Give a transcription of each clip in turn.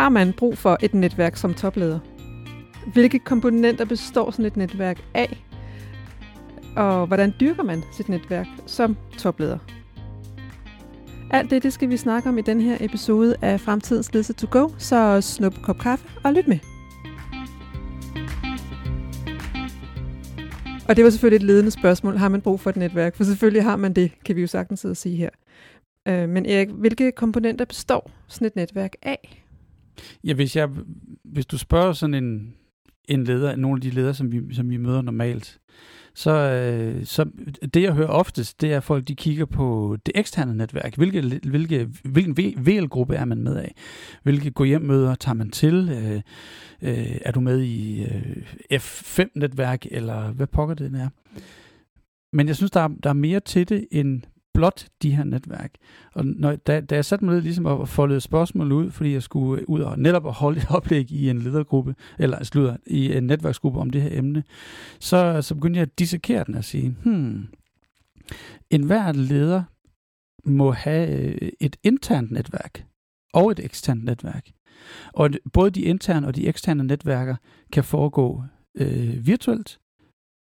Har man brug for et netværk som topleder? Hvilke komponenter består sådan et netværk af? Og hvordan dyrker man sit netværk som topleder? Alt det, det skal vi snakke om i den her episode af Fremtidens Ledelse to Go, så snup en kop kaffe og lyt med. Og det var selvfølgelig et ledende spørgsmål. Har man brug for et netværk? For selvfølgelig har man det, kan vi jo sagtens sidde og sige her. Øh, men Erik, hvilke komponenter består sådan et netværk af? Ja, hvis, jeg, hvis du spørger sådan en, en leder, nogle af de ledere, som vi, som vi møder normalt, så, øh, så det jeg hører oftest, det er at folk, de kigger på det eksterne netværk. Hvilke, hvilke, hvilken VL-gruppe er man med af? Hvilke gå hjem møder tager man til? Øh, øh, er du med i øh, F5-netværk, eller hvad pokker det er? Men jeg synes, der er, der er mere til det end blot de her netværk. Og når, da, da jeg satte mig ned ligesom og foldede spørgsmål ud, fordi jeg skulle øh, ud og netop at holde et oplæg i en ledergruppe, eller slutter, i en netværksgruppe om det her emne, så, så begyndte jeg at dissekere den og sige, hmm, en hver leder må have øh, et internt netværk og et eksternt netværk. Og både de interne og de eksterne netværker kan foregå øh, virtuelt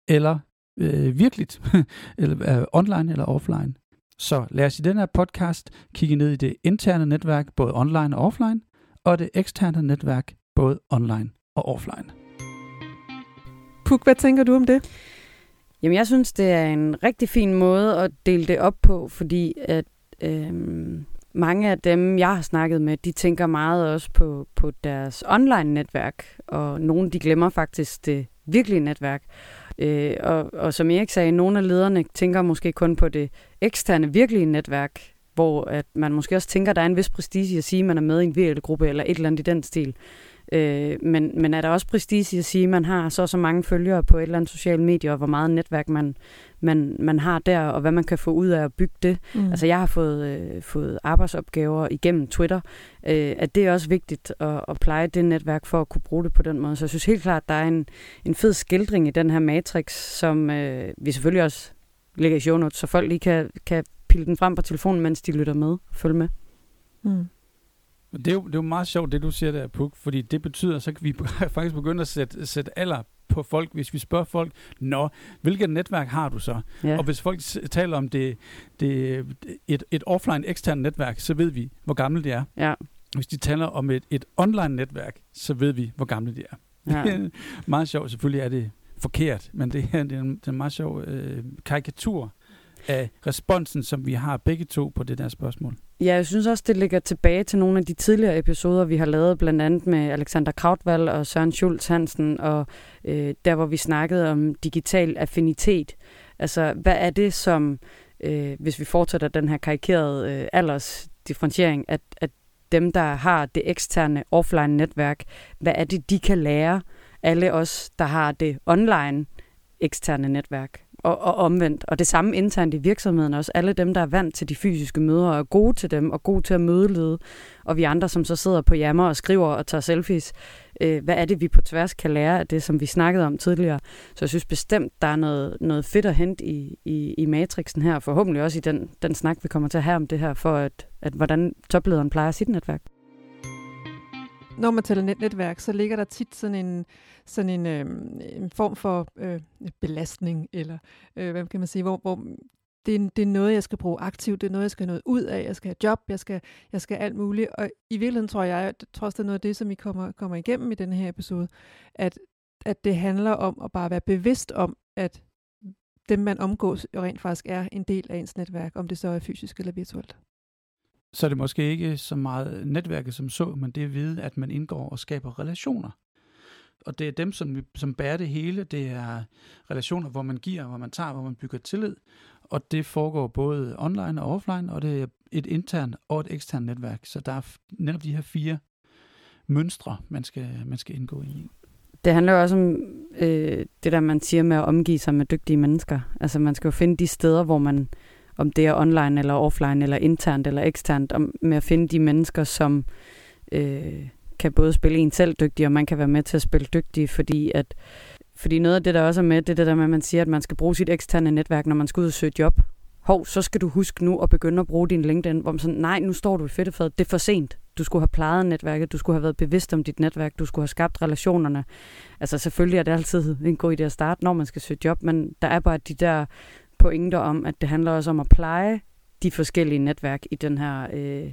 eller øh, virkeligt, eller øh, online eller offline. Så lad os i den her podcast kigge ned i det interne netværk, både online og offline, og det eksterne netværk, både online og offline. Puk, hvad tænker du om det? Jamen, jeg synes, det er en rigtig fin måde at dele det op på, fordi at øhm, mange af dem, jeg har snakket med, de tænker meget også på, på deres online-netværk, og nogle de glemmer faktisk det virkelige netværk. Øh, og, og som Erik sagde, nogle af lederne tænker måske kun på det eksterne virkelige netværk, hvor at man måske også tænker, at der er en vis prestige at sige, at man er med i en VL-gruppe eller et eller andet i den stil. Øh, men, men er der også prestige at sige, at man har så så mange følgere på et eller andet socialt medie, og hvor meget netværk man, man, man har der, og hvad man kan få ud af at bygge det. Mm. Altså jeg har fået, øh, fået arbejdsopgaver igennem Twitter, øh, at det er også vigtigt at, at pleje det netværk for at kunne bruge det på den måde. Så jeg synes helt klart, at der er en, en fed skildring i den her matrix, som øh, vi selvfølgelig også lægger i show notes, så folk lige kan, kan pille den frem på telefonen, mens de lytter med og følge med. Mm. Det er, jo, det er jo meget sjovt, det du siger der, Puk, fordi det betyder, så kan vi faktisk begynde at sætte, sætte alder på folk, hvis vi spørger folk, nå, hvilket netværk har du så? Ja. Og hvis folk taler om det, det et, et offline ekstern netværk, så ved vi, hvor gammelt det er. Ja. Hvis de taler om et, et online netværk, så ved vi, hvor gamle de er. Ja. Det er meget sjovt. Selvfølgelig er det forkert, men det det er, en, det er en meget sjov øh, karikatur af responsen, som vi har begge to på det der spørgsmål. Ja, jeg synes også, det ligger tilbage til nogle af de tidligere episoder, vi har lavet, blandt andet med Alexander Krautvald og Søren Schultz Hansen, og øh, der, hvor vi snakkede om digital affinitet. Altså, hvad er det, som, øh, hvis vi fortsætter den her karikerede øh, aldersdifferentiering, at, at dem, der har det eksterne offline-netværk, hvad er det, de kan lære alle os, der har det online eksterne netværk? Og, og omvendt. Og det samme internt i virksomheden også. Alle dem, der er vant til de fysiske møder og er gode til dem og gode til at mødelede. Og vi andre, som så sidder på jammer og skriver og tager selfies. Øh, hvad er det, vi på tværs kan lære af det, som vi snakkede om tidligere? Så jeg synes bestemt, der er noget, noget fedt at hente i, i, i matrixen her. Forhåbentlig også i den, den snak, vi kommer til at have om det her, for at, at hvordan toplederen plejer sit netværk når man taler netværk, så ligger der tit sådan en, sådan en, øh, en form for øh, belastning, eller øh, hvad kan man sige, hvor, hvor det, er, det er noget, jeg skal bruge aktivt, det er noget, jeg skal have noget ud af, jeg skal have job, jeg skal, jeg skal alt muligt. Og i virkeligheden tror jeg, trods det er noget af det, som I kommer, kommer igennem i den her episode, at, at det handler om at bare være bevidst om, at dem, man omgås, rent faktisk er en del af ens netværk, om det så er fysisk eller virtuelt så er det måske ikke så meget netværket som så, men det er at vide, at man indgår og skaber relationer. Og det er dem, som, som bærer det hele. Det er relationer, hvor man giver, hvor man tager, hvor man bygger tillid. Og det foregår både online og offline, og det er et internt og et eksternt netværk. Så der er netop de her fire mønstre, man skal, man skal indgå i. Det handler jo også om øh, det der, man siger med at omgive sig med dygtige mennesker. Altså man skal jo finde de steder, hvor man om det er online eller offline, eller internt eller eksternt, om, med at finde de mennesker, som øh, kan både spille en selv dygtig, og man kan være med til at spille dygtig, fordi at fordi noget af det, der også er med, det er det der med, at man siger, at man skal bruge sit eksterne netværk, når man skal ud og søge job. Hov, så skal du huske nu at begynde at bruge din LinkedIn, hvor man sådan, nej, nu står du i fedtefadet, det er for sent. du skulle have plejet netværket, du skulle have været bevidst om dit netværk, du skulle have skabt relationerne. Altså selvfølgelig er det altid en god idé at starte, når man skal søge job, men der er bare de der pointer om, at det handler også om at pleje de forskellige netværk i den her øh,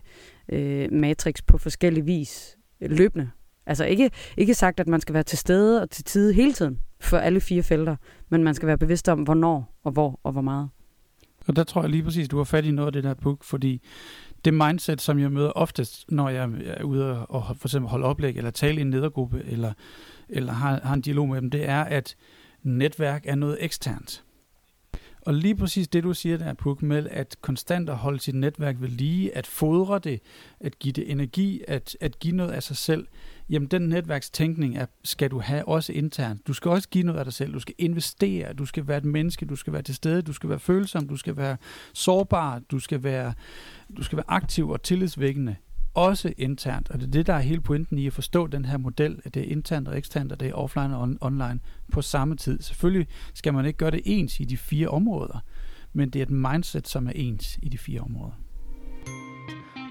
øh, matrix på forskellig vis løbende. Altså ikke, ikke sagt, at man skal være til stede og til tide hele tiden for alle fire felter, men man skal være bevidst om, hvornår og hvor og hvor meget. Og der tror jeg lige præcis, du har fat i noget af det der book, fordi det mindset, som jeg møder oftest, når jeg er ude og for eksempel holde oplæg, eller tale i en nedergruppe, eller, eller har, har en dialog med dem, det er, at netværk er noget eksternt. Og lige præcis det, du siger der, Puk, med at konstant at holde sit netværk ved lige, at fodre det, at give det energi, at, at give noget af sig selv, jamen den netværkstænkning er, skal du have også internt. Du skal også give noget af dig selv, du skal investere, du skal være et menneske, du skal være til stede, du skal være følsom, du skal være sårbar, du skal være, du skal være aktiv og tillidsvækkende også internt, og det er det, der er hele pointen i at forstå den her model, at det er internt og eksternt, og det er offline og on- online på samme tid. Selvfølgelig skal man ikke gøre det ens i de fire områder, men det er et mindset, som er ens i de fire områder.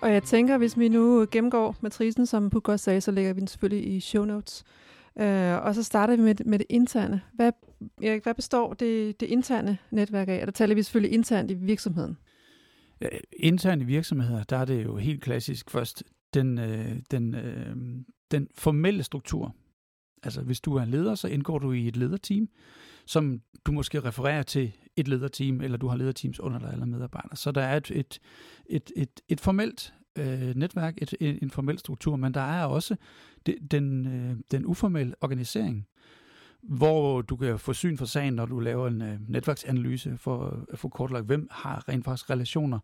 Og jeg tænker, hvis vi nu gennemgår matrisen, som Puk også sagde, så lægger vi den selvfølgelig i show notes. Øh, og så starter vi med, med det interne. Hvad, Erik, hvad består det, det interne netværk af? Og der taler vi selvfølgelig internt i virksomheden. Interne internt i virksomheder, der er det jo helt klassisk først den, øh, den, øh, den formelle struktur. Altså hvis du er leder, så indgår du i et lederteam, som du måske refererer til et lederteam, eller du har lederteams under dig eller medarbejdere. Så der er et, et, et, et, et formelt øh, netværk, et, en formel struktur, men der er også det, den, øh, den uformelle organisering, hvor du kan få syn for sagen, når du laver en øh, netværksanalyse for at få kortlagt, hvem har rent faktisk relationer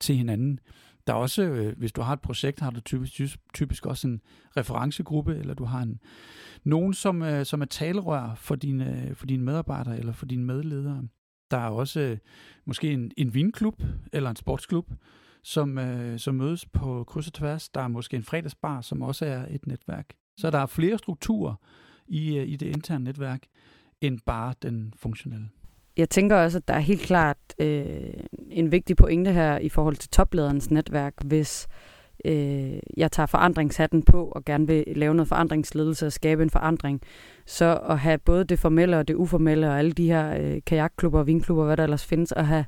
til hinanden. Der er også, øh, hvis du har et projekt, har du typisk, typisk også en referencegruppe, eller du har en, nogen, som, øh, som er talerør for dine, for dine medarbejdere eller for dine medledere. Der er også øh, måske en, en vinklub eller en sportsklub, som, øh, som mødes på kryds og tværs. Der er måske en fredagsbar, som også er et netværk. Så der er flere strukturer, i, øh, i det interne netværk, end bare den funktionelle. Jeg tænker også, at der er helt klart øh, en vigtig pointe her i forhold til toplederens netværk, hvis øh, jeg tager forandringshatten på og gerne vil lave noget forandringsledelse og skabe en forandring, så at have både det formelle og det uformelle og alle de her øh, kajakklubber, vinklubber, hvad der ellers findes, og have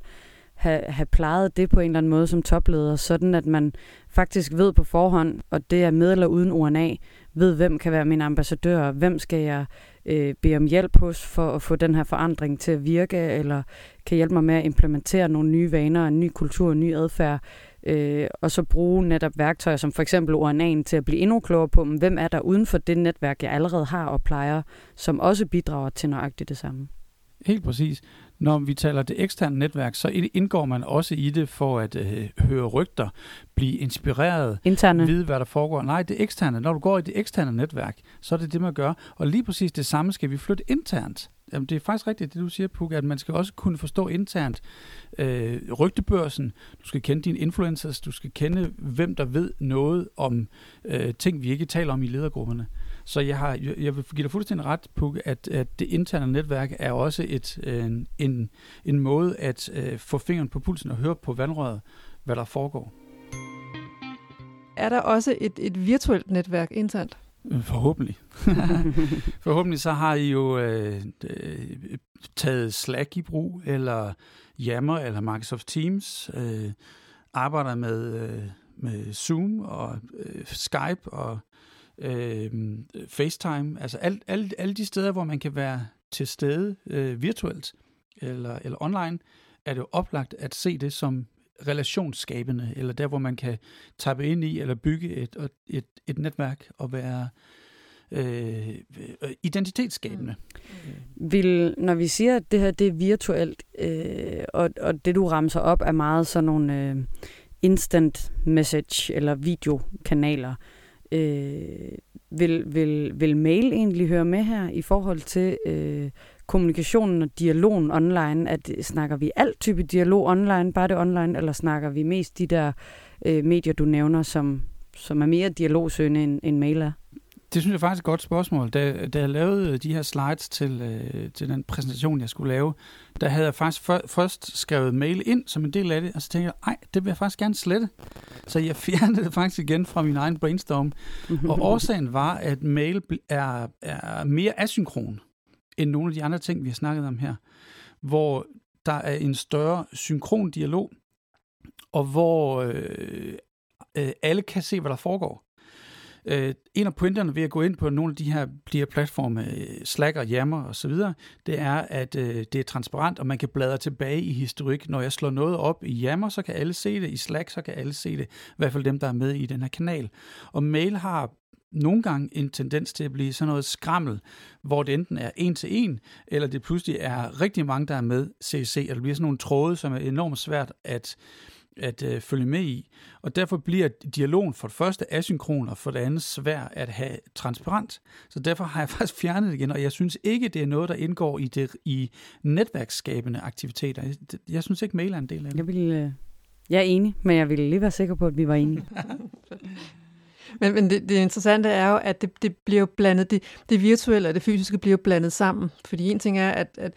have, have plejet det på en eller anden måde som topleder, sådan at man faktisk ved på forhånd, og det er med eller uden ONA, ved hvem kan være min ambassadør, hvem skal jeg øh, bede om hjælp hos for at få den her forandring til at virke, eller kan hjælpe mig med at implementere nogle nye vaner, en ny kultur, en ny adfærd, øh, og så bruge netop værktøjer som for eksempel ONA'en til at blive endnu klogere på, men hvem er der uden for det netværk, jeg allerede har og plejer, som også bidrager til nøjagtigt det samme. Helt præcis. Når vi taler det eksterne netværk, så indgår man også i det for at øh, høre rygter, blive inspireret, Interne. vide, hvad der foregår. Nej, det eksterne. Når du går i det eksterne netværk, så er det det, man gør. Og lige præcis det samme skal vi flytte internt. Jamen, det er faktisk rigtigt, det du siger, Puk, at man skal også kunne forstå internt øh, rygtebørsen. Du skal kende dine influencers, du skal kende, hvem der ved noget om øh, ting, vi ikke taler om i ledergrupperne. Så jeg, har, jeg vil give dig fuldstændig ret på, at, at det interne netværk er også et, en, en, en måde at uh, få fingeren på pulsen og høre på vandrøret, hvad der foregår. Er der også et, et virtuelt netværk internt? Øh, forhåbentlig. Forhåbentlig så har I jo øh, øh, taget Slack i brug, eller Yammer, eller Microsoft Teams, øh, arbejder med, øh, med Zoom og øh, Skype og øh, FaceTime, altså alt, alle, alle de steder, hvor man kan være til stede øh, virtuelt eller, eller online, er det jo oplagt at se det som relationsskabende, eller der, hvor man kan tappe ind i, eller bygge et, et, et netværk og være øh, identitetsskabende. Mm. Vil, når vi siger, at det her det er virtuelt, øh, og, og det du ramser op er meget sådan nogle øh, instant message eller videokanaler, Øh, Øh, vil, vil, vil mail egentlig høre med her i forhold til øh, kommunikationen og dialogen online? At, snakker vi alt type dialog online, bare det online, eller snakker vi mest de der øh, medier, du nævner, som, som er mere dialogsøgende end, end mail er? Det synes jeg faktisk er et godt spørgsmål. Da, da jeg lavede de her slides til, øh, til den præsentation, jeg skulle lave, der havde jeg faktisk for, først skrevet mail ind som en del af det, og så tænkte jeg, ej, det vil jeg faktisk gerne slette. Så jeg fjernede det faktisk igen fra min egen brainstorm. og årsagen var, at mail er, er mere asynkron end nogle af de andre ting, vi har snakket om her, hvor der er en større synkron dialog, og hvor øh, øh, alle kan se, hvad der foregår. Øh, en af pointerne ved at gå ind på nogle af de her, de her platforme, øh, Slack og Yammer og så videre, det er, at øh, det er transparent, og man kan bladre tilbage i historik. Når jeg slår noget op i Yammer, så kan alle se det. I Slack, så kan alle se det. I hvert fald dem, der er med i den her kanal. Og mail har nogle gange en tendens til at blive sådan noget skrammel, hvor det enten er en til en, eller det pludselig er rigtig mange, der er med CC, og det bliver sådan nogle tråde, som er enormt svært at, at øh, følge med i. Og derfor bliver dialogen for det første asynkron, og for det andet svær at have transparent. Så derfor har jeg faktisk fjernet det igen, og jeg synes ikke, det er noget, der indgår i, det, i netværksskabende aktiviteter. Jeg, jeg synes ikke, mail er en del af det. Jeg, vil, øh, jeg er enig, men jeg ville lige være sikker på, at vi var enige. Men, men det, det interessante er jo, at det, det bliver blandet, det, det virtuelle og det fysiske bliver blandet sammen. Fordi en ting er, at, at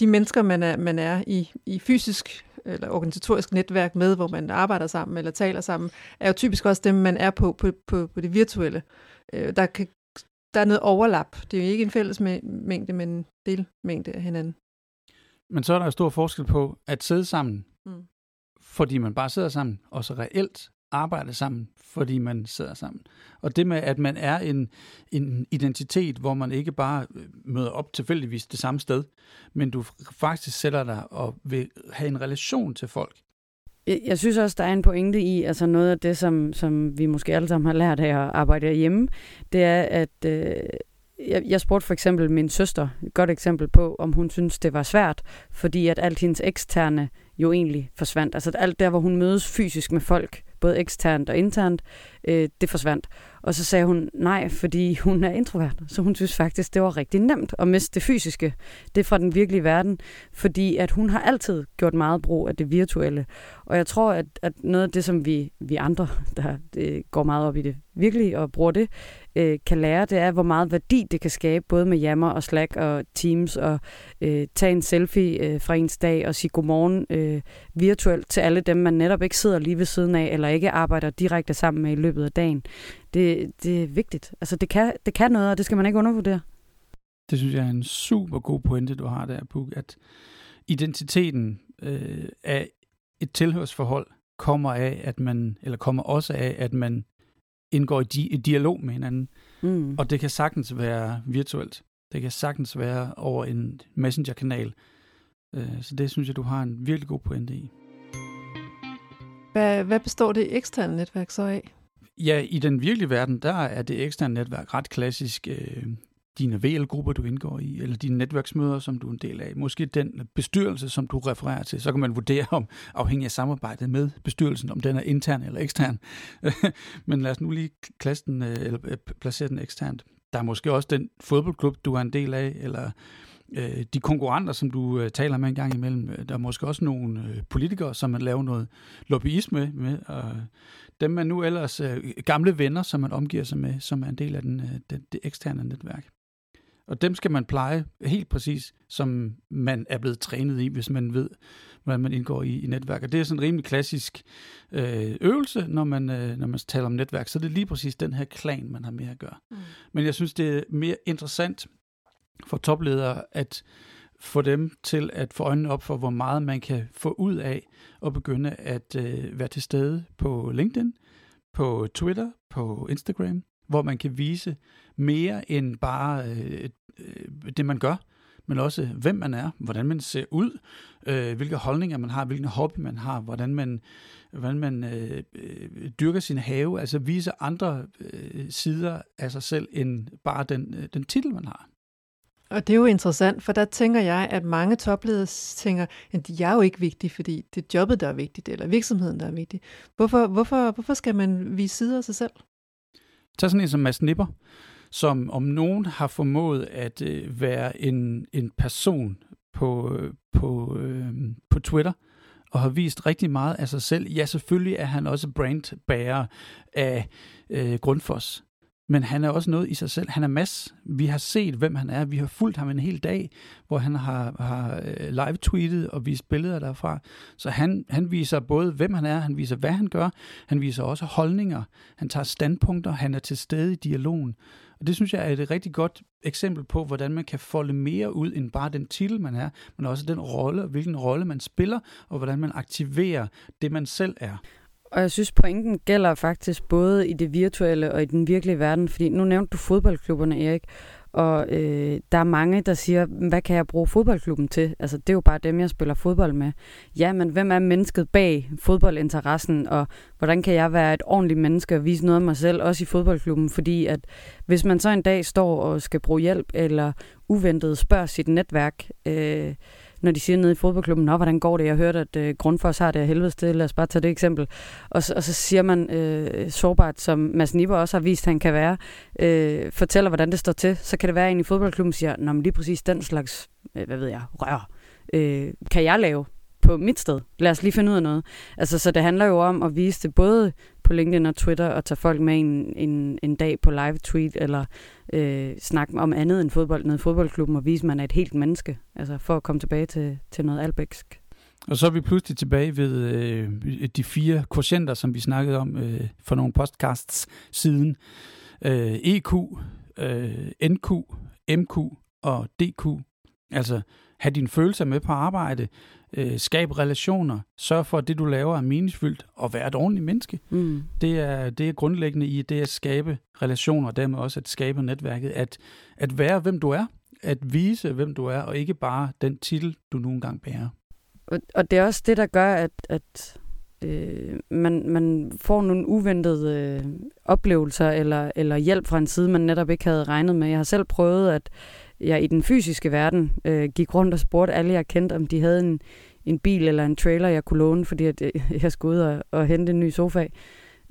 de mennesker, man er, man er i, i fysisk eller organisatorisk netværk med, hvor man arbejder sammen eller taler sammen, er jo typisk også dem, man er på på, på, på det virtuelle. Øh, der, kan, der er noget overlap. Det er jo ikke en fælles mængde, men en delmængde af hinanden. Men så er der jo stor forskel på at sidde sammen, mm. fordi man bare sidder sammen, og så reelt arbejde sammen, fordi man sidder sammen. Og det med, at man er en, en identitet, hvor man ikke bare øh, møder op tilfældigvis det samme sted, men du faktisk sætter dig og vil have en relation til folk. Jeg, jeg synes også, der er en pointe i, altså noget af det, som, som vi måske alle sammen har lært af at arbejde hjemme, det er, at øh, jeg, jeg spurgte for eksempel min søster, et godt eksempel på, om hun synes, det var svært, fordi at alt hendes eksterne jo egentlig forsvandt. Altså alt der, hvor hun mødes fysisk med folk, både eksternt og internt, øh, det forsvandt. Og så sagde hun nej, fordi hun er introvert. Så hun synes faktisk, det var rigtig nemt at miste det fysiske. Det fra den virkelige verden. Fordi at hun har altid gjort meget brug af det virtuelle. Og jeg tror, at, at noget af det, som vi, vi andre, der det går meget op i det virkelige og bruger det, øh, kan lære, det er, hvor meget værdi det kan skabe, både med Jammer og Slack og Teams, og øh, tage en selfie øh, fra ens dag og sige godmorgen øh, virtuelt til alle dem, man netop ikke sidder lige ved siden af, eller ikke arbejder direkte sammen med i løbet af dagen. Det, det er vigtigt. Altså, det kan, det kan noget, og det skal man ikke undervurdere. Det synes jeg er en super god pointe, du har der, Puk, at identiteten øh, af et tilhørsforhold kommer af, at man, eller kommer også af, at man indgår i, di- i dialog med hinanden. Mm. Og det kan sagtens være virtuelt. Det kan sagtens være over en messenger-kanal. Øh, så det synes jeg, du har en virkelig god pointe i. Hvad, hvad består det eksterne netværk så af? Ja, i den virkelige verden, der er det eksterne netværk ret klassisk. Øh, dine VL-grupper, du indgår i, eller dine netværksmøder, som du er en del af. Måske den bestyrelse, som du refererer til. Så kan man vurdere, om afhængig af samarbejdet med bestyrelsen, om den er intern eller ekstern. Men lad os nu lige klasse den, øh, eller øh, placere den eksternt. Der er måske også den fodboldklub, du er en del af, eller øh, de konkurrenter, som du øh, taler med en gang imellem. Øh, der er måske også nogle øh, politikere, som man laver noget lobbyisme med, og dem man nu ellers øh, gamle venner, som man omgiver sig med, som er en del af den, øh, den, det eksterne netværk. Og dem skal man pleje helt præcis, som man er blevet trænet i, hvis man ved, hvordan man indgår i, i netværk. Og det er sådan en rimelig klassisk øh, øvelse, når man, øh, når man taler om netværk. Så det er lige præcis den her klan, man har med at gøre. Mm. Men jeg synes, det er mere interessant for topledere at få dem til at få øjnene op for, hvor meget man kan få ud af at begynde at øh, være til stede på LinkedIn, på Twitter, på Instagram, hvor man kan vise mere end bare øh, øh, det, man gør, men også hvem man er, hvordan man ser ud, øh, hvilke holdninger man har, hvilken hobby man har, hvordan man, hvordan man øh, øh, dyrker sin have, altså vise andre øh, sider af sig selv end bare den, øh, den titel, man har. Og det er jo interessant, for der tænker jeg, at mange topledere tænker, at jeg er jo ikke vigtig, fordi det er jobbet, der er vigtigt, eller virksomheden, der er vigtig. Hvorfor, hvorfor, hvorfor skal man vise sider af sig selv? Tag sådan en som Mads Nipper, som om nogen har formået at øh, være en, en person på, øh, på, øh, på Twitter, og har vist rigtig meget af sig selv. Ja, selvfølgelig er han også brandbærer af øh, Grundfos, men han er også noget i sig selv. Han er mass. Vi har set, hvem han er. Vi har fulgt ham en hel dag, hvor han har, har øh, live-tweetet og vist billeder derfra. Så han, han viser både, hvem han er, han viser, hvad han gør, han viser også holdninger, han tager standpunkter, han er til stede i dialogen. Og det synes jeg er et rigtig godt eksempel på, hvordan man kan folde mere ud end bare den titel, man er, men også den rolle, hvilken rolle man spiller, og hvordan man aktiverer det, man selv er. Og jeg synes, pointen gælder faktisk både i det virtuelle og i den virkelige verden, fordi nu nævnte du fodboldklubberne, Erik, og øh, der er mange, der siger, hvad kan jeg bruge fodboldklubben til? Altså, det er jo bare dem, jeg spiller fodbold med. Ja, men hvem er mennesket bag fodboldinteressen, og hvordan kan jeg være et ordentligt menneske og vise noget af mig selv, også i fodboldklubben? Fordi at hvis man så en dag står og skal bruge hjælp, eller uventet spørger sit netværk, øh, når de siger nede i fodboldklubben, Nå, hvordan går det? Jeg hørte, at øh, Grundfos har det af helvede til. Lad os bare tage det eksempel. Og, og så siger man øh, sårbart, som Mads Nipper også har vist, at han kan være, øh, fortæller, hvordan det står til. Så kan det være, at en i fodboldklubben siger, Nå, men lige præcis den slags, øh, hvad ved jeg, rør, øh, kan jeg lave på mit sted. Lad os lige finde ud af noget. Altså, så det handler jo om at vise det både på LinkedIn og Twitter og tage folk med en, en, en dag på live tweet eller øh, snakke om andet end fodbold nede i fodboldklubben og vise, at man er et helt menneske. Altså for at komme tilbage til, til noget albæksk. Og så er vi pludselig tilbage ved øh, de fire quotienter, som vi snakkede om øh, for nogle podcasts siden. Øh, EQ, øh, NQ, MQ og DQ. Altså have dine følelser med på arbejde, øh, skabe relationer, sørg for, at det, du laver, er meningsfyldt, og være et ordentligt menneske. Mm. Det, er, det er grundlæggende i det at skabe relationer, og dermed også at skabe netværket, at, at være, hvem du er, at vise, hvem du er, og ikke bare den titel, du nogle gange bærer. Og, og det er også det, der gør, at, at øh, man, man får nogle uventede øh, oplevelser eller, eller hjælp fra en side, man netop ikke havde regnet med. Jeg har selv prøvet, at jeg i den fysiske verden øh, gik rundt og spurgte alle, jeg kendte, om de havde en, en bil eller en trailer, jeg kunne låne, fordi at, øh, jeg skulle ud og, og hente en ny sofa.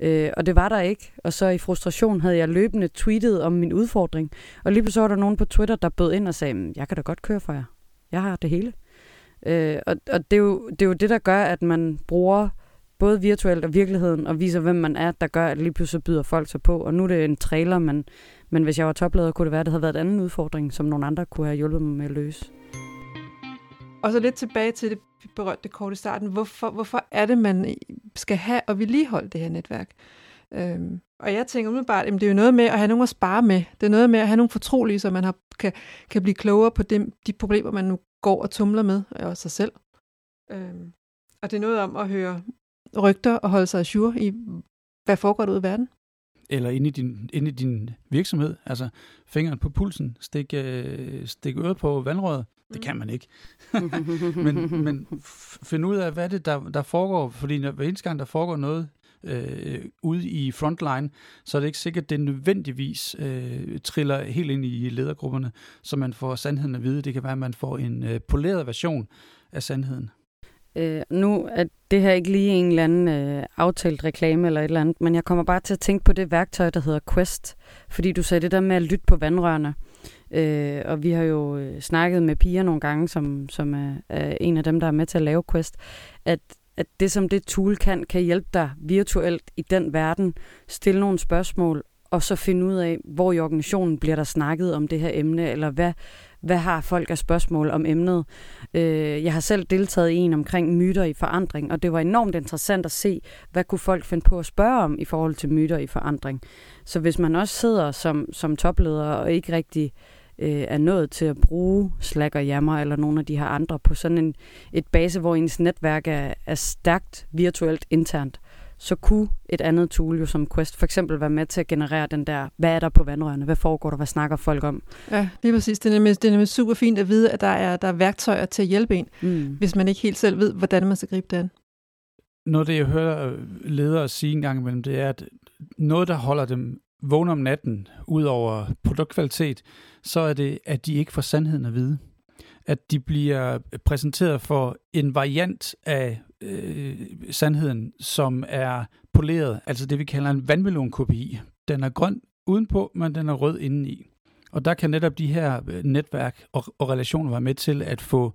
Øh, og det var der ikke. Og så i frustration havde jeg løbende tweetet om min udfordring. Og lige pludselig var der nogen på Twitter, der bød ind og sagde, mm, jeg kan da godt køre for jer. Jeg har det hele. Øh, og og det, er jo, det er jo det, der gør, at man bruger både virtuelt og virkeligheden, og viser, hvem man er, der gør, at lige pludselig byder folk sig på. Og nu er det en trailer, men, men hvis jeg var topleder, kunne det være, at det havde været en anden udfordring, som nogle andre kunne have hjulpet mig med at løse. Og så lidt tilbage til det, vi berørte kort i starten. Hvorfor, hvorfor er det, man skal have og vedligeholde det her netværk? Øhm, og jeg tænker umiddelbart, at det er jo noget med at have nogen at spare med. Det er noget med at have nogle fortrolige, så man har, kan, kan blive klogere på dem, de problemer, man nu går og tumler med, og sig selv. Øhm, og det er noget om at høre rygter og holde sig ajour i, hvad foregår der ude i verden? Eller inde i din, inde i din virksomhed. Altså fingeren på pulsen, stik, øh, stik øret på vandrøret. Det kan man ikke. men men find ud af, hvad det der, der foregår. Fordi når, hver eneste gang, der foregår noget øh, ude i frontline, så er det ikke sikkert, at det nødvendigvis øh, triller helt ind i ledergrupperne, så man får sandheden at vide. Det kan være, at man får en øh, poleret version af sandheden. Øh, nu er det her ikke lige en eller anden øh, aftalt reklame eller et eller andet, men jeg kommer bare til at tænke på det værktøj, der hedder Quest. Fordi du sagde det der med at lytte på vandrørene. Øh, og vi har jo øh, snakket med piger nogle gange, som, som er, er en af dem, der er med til at lave Quest, at, at det som det tool kan, kan hjælpe dig virtuelt i den verden, stille nogle spørgsmål, og så finde ud af, hvor i organisationen bliver der snakket om det her emne, eller hvad, hvad har folk af spørgsmål om emnet. Øh, jeg har selv deltaget i en omkring myter i forandring, og det var enormt interessant at se, hvad kunne folk finde på at spørge om i forhold til myter i forandring. Så hvis man også sidder som, som topleder og ikke rigtig øh, er nået til at bruge Slack og Yammer eller nogle af de her andre på sådan en, et base, hvor ens netværk er, er stærkt virtuelt internt, så kunne et andet tool jo som Quest for eksempel være med til at generere den der, hvad er der på vandrørene, hvad foregår der, hvad snakker folk om? Ja, lige præcis. Det er nemlig, det er nemlig super fint at vide, at der er, der er værktøjer til at hjælpe en, mm. hvis man ikke helt selv ved, hvordan man skal gribe det an. Noget af det, jeg hører ledere sige en gang imellem, det er, at noget, der holder dem vågne om natten, ud over produktkvalitet, så er det, at de ikke får sandheden at vide. At de bliver præsenteret for en variant af øh, sandheden, som er poleret, altså det vi kalder en vandmelonkopi. Den er grøn udenpå, men den er rød indeni. Og der kan netop de her øh, netværk og, og relationer være med til at få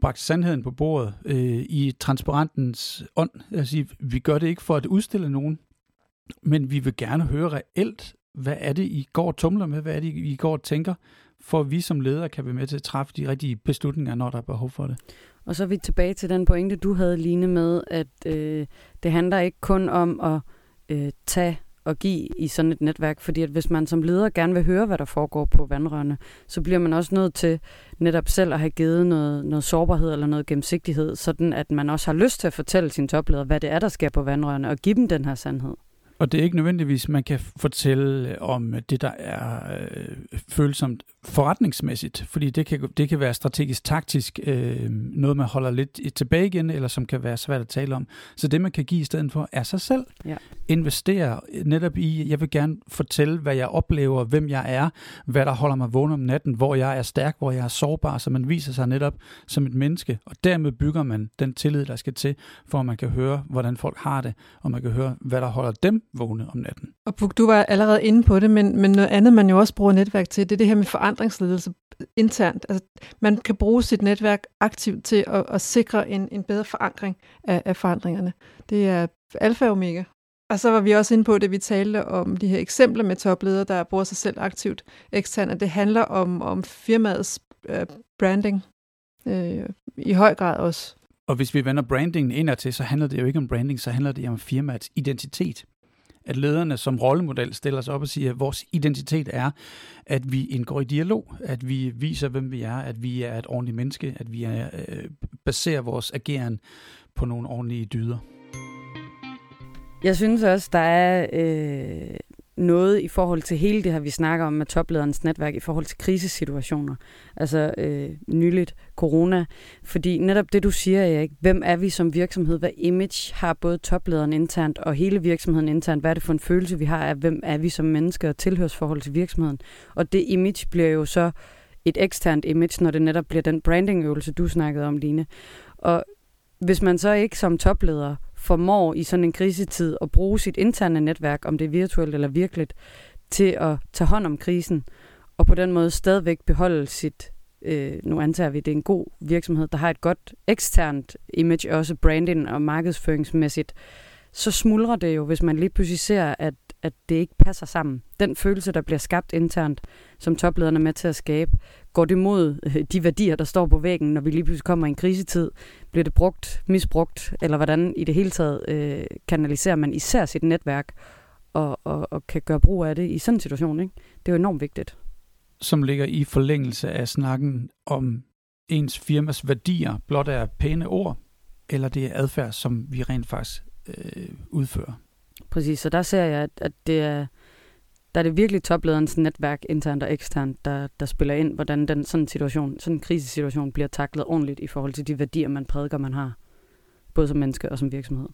bragt sandheden på bordet øh, i transparentens ånd. Altså, vi gør det ikke for at udstille nogen, men vi vil gerne høre reelt, hvad er det, I går tumler med? Hvad er det, I går tænker? For at vi som ledere kan være med til at træffe de rigtige beslutninger, når der er behov for det. Og så er vi tilbage til den pointe, du havde, Line, med, at øh, det handler ikke kun om at øh, tage og give i sådan et netværk, fordi at hvis man som leder gerne vil høre, hvad der foregår på vandrørene, så bliver man også nødt til netop selv at have givet noget, noget sårbarhed eller noget gennemsigtighed, sådan at man også har lyst til at fortælle sin topleder, hvad det er, der sker på vandrørene, og give dem den her sandhed. Og det er ikke nødvendigvis, man kan fortælle om det, der er øh, følsomt forretningsmæssigt, fordi det kan, det kan være strategisk taktisk øh, noget, man holder lidt tilbage igen, eller som kan være svært at tale om. Så det, man kan give i stedet for, er sig selv. Ja. Investere netop i, jeg vil gerne fortælle, hvad jeg oplever, hvem jeg er, hvad der holder mig vågen om natten, hvor jeg er stærk, hvor jeg er sårbar, så man viser sig netop som et menneske. Og dermed bygger man den tillid, der skal til, for at man kan høre, hvordan folk har det, og man kan høre, hvad der holder dem vågne om natten. Og Puk, du var allerede inde på det, men, men noget andet, man jo også bruger netværk til, det er det her med forandringsledelse internt. Altså, man kan bruge sit netværk aktivt til at, at sikre en, en bedre forankring af, af forandringerne. Det er alfa og omega. Og så var vi også inde på det, vi talte om de her eksempler med topledere, der bruger sig selv aktivt eksternt, at det handler om, om firmaets uh, branding øh, i høj grad også. Og hvis vi vender brandingen indad til, så handler det jo ikke om branding, så handler det om firmaets identitet lederne som rollemodel stiller sig op og siger, at vores identitet er, at vi indgår i dialog, at vi viser, hvem vi er, at vi er et ordentligt menneske, at vi er, øh, baserer vores ageren på nogle ordentlige dyder. Jeg synes også, der er øh, noget i forhold til hele det her, vi snakker om med toplederens netværk, i forhold til krisesituationer. Altså øh, nyligt corona. Fordi netop det, du siger, Erik, hvem er vi som virksomhed? Hvad image har både toplederen internt og hele virksomheden internt? Hvad er det for en følelse, vi har af, hvem er vi som mennesker og tilhørsforhold til virksomheden? Og det image bliver jo så et eksternt image, når det netop bliver den brandingøvelse, du snakkede om, Line. Og hvis man så ikke som topleder formår i sådan en krisetid at bruge sit interne netværk, om det er virtuelt eller virkeligt, til at tage hånd om krisen, og på den måde stadigvæk beholde sit, øh, nu antager vi, at det er en god virksomhed, der har et godt eksternt image, også branding og markedsføringsmæssigt, så smuldrer det jo, hvis man lige pludselig ser, at, at det ikke passer sammen. Den følelse, der bliver skabt internt, som toplederne er med til at skabe, går det mod øh, de værdier, der står på væggen, når vi lige pludselig kommer i en krisetid? Bliver det brugt, misbrugt, eller hvordan i det hele taget øh, kanaliserer man især sit netværk og, og, og kan gøre brug af det i sådan en situation? Ikke? Det er jo enormt vigtigt. Som ligger i forlængelse af snakken om ens firmas værdier, blot er pæne ord, eller det er adfærd, som vi rent faktisk øh, udfører. Præcis, så der ser jeg, at, at det er der er det virkelig toplederens netværk, internt og eksternt, der, der spiller ind, hvordan den sådan situation, sådan en krisesituation bliver taklet ordentligt i forhold til de værdier, man prædiker, man har. Både som menneske og som virksomhed.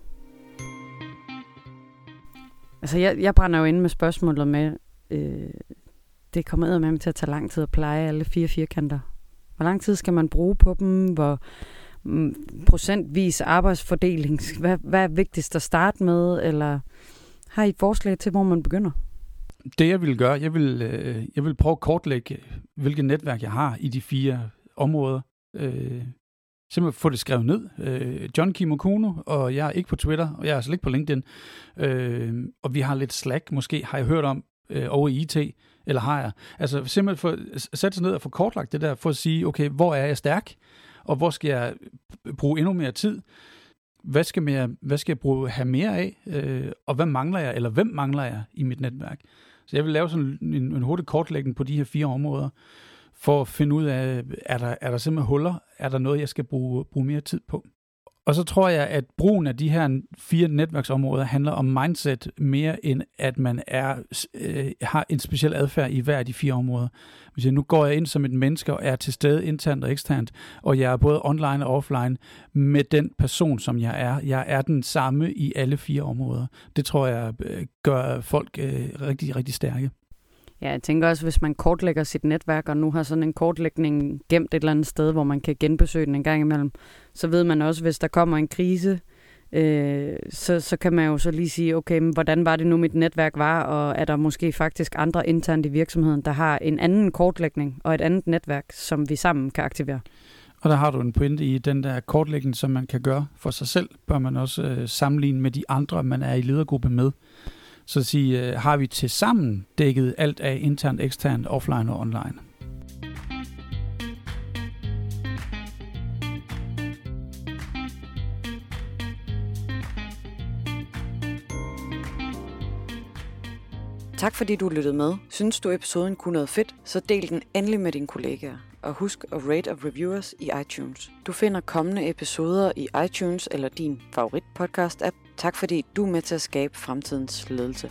Altså, jeg, jeg brænder jo ind med spørgsmålet med, øh, det kommer med til at tage lang tid at pleje alle fire firkanter. Hvor lang tid skal man bruge på dem? Hvor Mm, procentvis arbejdsfordeling? Hvad, hvad er vigtigst at starte med? Eller har I et forslag til, hvor man begynder? det jeg vil gøre, jeg vil, øh, jeg vil prøve at kortlægge, hvilket netværk jeg har i de fire områder. Øh, simpelthen få det skrevet ned. Øh, John Kimokuno, og jeg er ikke på Twitter, og jeg er altså ikke på LinkedIn. Øh, og vi har lidt Slack, måske har jeg hørt om, øh, over i IT, eller har jeg. Altså simpelthen for sætte sig ned og få kortlagt det der, for at sige, okay, hvor er jeg stærk, og hvor skal jeg bruge endnu mere tid? Hvad skal, jeg, hvad skal jeg bruge, have mere af, øh, og hvad mangler jeg, eller hvem mangler jeg i mit netværk? Så jeg vil lave sådan en, en hurtig kortlægning på de her fire områder, for at finde ud af, er der, er der simpelthen huller? Er der noget, jeg skal bruge, bruge mere tid på? Og så tror jeg, at brugen af de her fire netværksområder handler om mindset mere end at man er, øh, har en speciel adfærd i hver af de fire områder. Hvis jeg nu går jeg ind som et menneske og er til stede internt og eksternt, og jeg er både online og offline med den person, som jeg er. Jeg er den samme i alle fire områder. Det tror jeg øh, gør folk øh, rigtig, rigtig stærke. Ja, jeg tænker også, hvis man kortlægger sit netværk, og nu har sådan en kortlægning gemt et eller andet sted, hvor man kan genbesøge den en gang imellem, så ved man også, hvis der kommer en krise, øh, så, så kan man jo så lige sige, okay, men hvordan var det nu, mit netværk var, og er der måske faktisk andre internt i virksomheden, der har en anden kortlægning og et andet netværk, som vi sammen kan aktivere? Og der har du en pointe i den der kortlægning, som man kan gøre for sig selv, bør man også øh, sammenligne med de andre, man er i ledergruppe med. Så sige, øh, har vi til sammen dækket alt af internt, eksternt, offline og online. Tak fordi du lyttede med. Synes du episoden kunne noget fedt, så del den endelig med dine kollegaer. Og husk at rate og review os i iTunes. Du finder kommende episoder i iTunes eller din favorit podcast app. Tak fordi du er med til at skabe fremtidens ledelse.